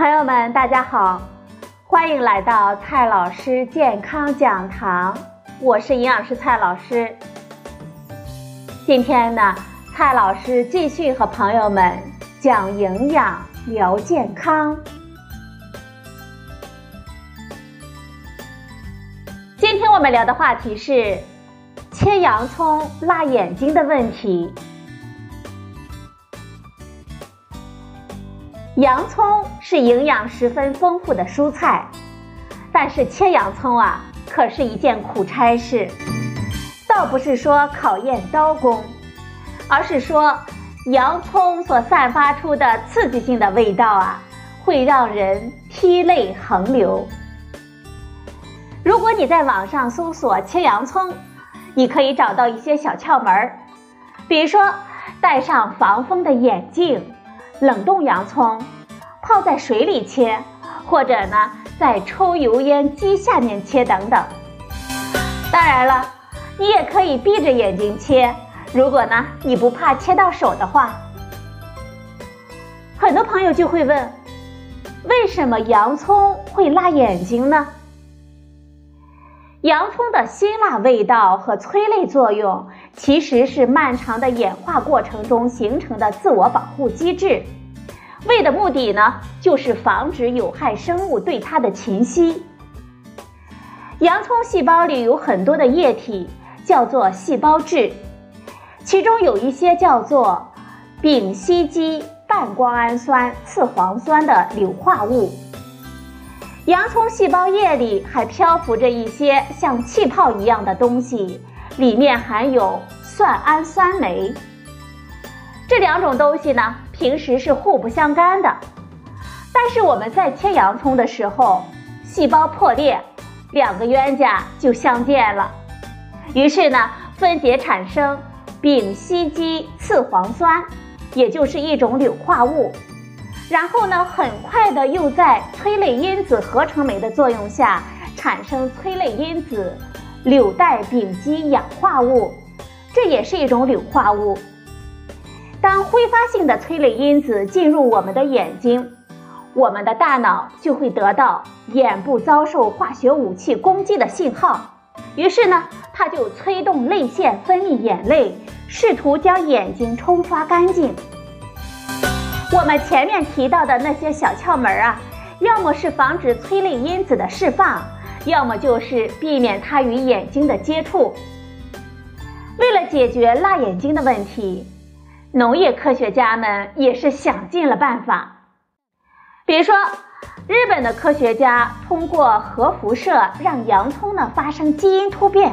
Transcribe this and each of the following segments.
朋友们，大家好，欢迎来到蔡老师健康讲堂，我是营养师蔡老师。今天呢，蔡老师继续和朋友们讲营养、聊健康。今天我们聊的话题是切洋葱辣眼睛的问题。洋葱是营养十分丰富的蔬菜，但是切洋葱啊，可是一件苦差事。倒不是说考验刀工，而是说洋葱所散发出的刺激性的味道啊，会让人涕泪横流。如果你在网上搜索切洋葱，你可以找到一些小窍门儿，比如说戴上防风的眼镜。冷冻洋葱，泡在水里切，或者呢，在抽油烟机下面切等等。当然了，你也可以闭着眼睛切，如果呢你不怕切到手的话。很多朋友就会问，为什么洋葱会辣眼睛呢？洋葱的辛辣味道和催泪作用，其实是漫长的演化过程中形成的自我保护机制，为的目的呢，就是防止有害生物对它的侵袭。洋葱细胞里有很多的液体，叫做细胞质，其中有一些叫做丙烯基半胱氨酸次磺酸的硫化物。洋葱细胞液里还漂浮着一些像气泡一样的东西，里面含有蒜氨酸酶。这两种东西呢，平时是互不相干的，但是我们在切洋葱的时候，细胞破裂，两个冤家就相见了，于是呢，分解产生丙烯基次磺酸，也就是一种硫化物。然后呢，很快的又在催泪因子合成酶的作用下，产生催泪因子柳代丙基氧化物，这也是一种硫化物。当挥发性的催泪因子进入我们的眼睛，我们的大脑就会得到眼部遭受化学武器攻击的信号，于是呢，它就催动泪腺分泌眼泪，试图将眼睛冲刷干净。我们前面提到的那些小窍门啊，要么是防止催泪因子的释放，要么就是避免它与眼睛的接触。为了解决辣眼睛的问题，农业科学家们也是想尽了办法。比如说，日本的科学家通过核辐射让洋葱呢发生基因突变，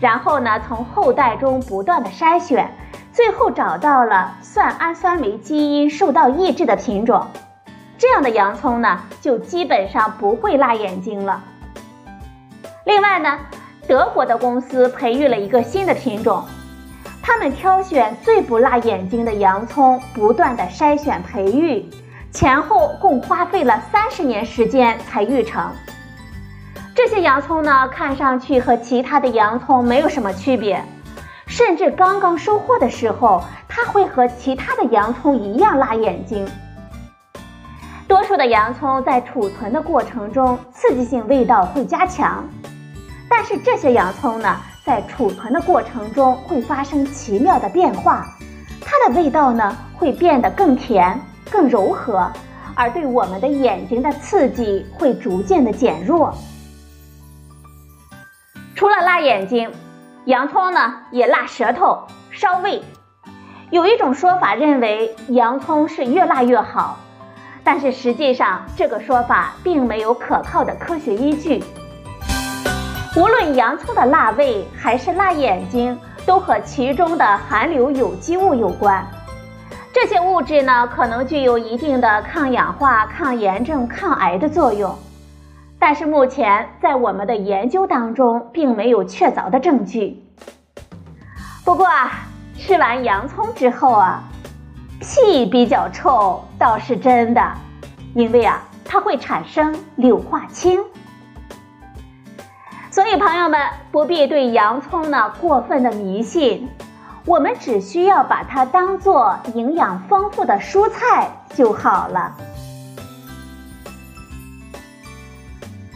然后呢从后代中不断的筛选。最后找到了蒜氨酸酶基因受到抑制的品种，这样的洋葱呢，就基本上不会辣眼睛了。另外呢，德国的公司培育了一个新的品种，他们挑选最不辣眼睛的洋葱，不断的筛选培育，前后共花费了三十年时间才育成。这些洋葱呢，看上去和其他的洋葱没有什么区别。甚至刚刚收获的时候，它会和其他的洋葱一样辣眼睛。多数的洋葱在储存的过程中，刺激性味道会加强，但是这些洋葱呢，在储存的过程中会发生奇妙的变化，它的味道呢会变得更甜、更柔和，而对我们的眼睛的刺激会逐渐的减弱。除了辣眼睛。洋葱呢也辣舌头、烧胃，有一种说法认为洋葱是越辣越好，但是实际上这个说法并没有可靠的科学依据。无论洋葱的辣味还是辣眼睛，都和其中的含硫有机物有关。这些物质呢可能具有一定的抗氧化、抗炎症、抗癌的作用。但是目前在我们的研究当中，并没有确凿的证据。不过啊，吃完洋葱之后啊，屁比较臭倒是真的，因为啊，它会产生硫化氢。所以朋友们不必对洋葱呢过分的迷信，我们只需要把它当做营养丰富的蔬菜就好了。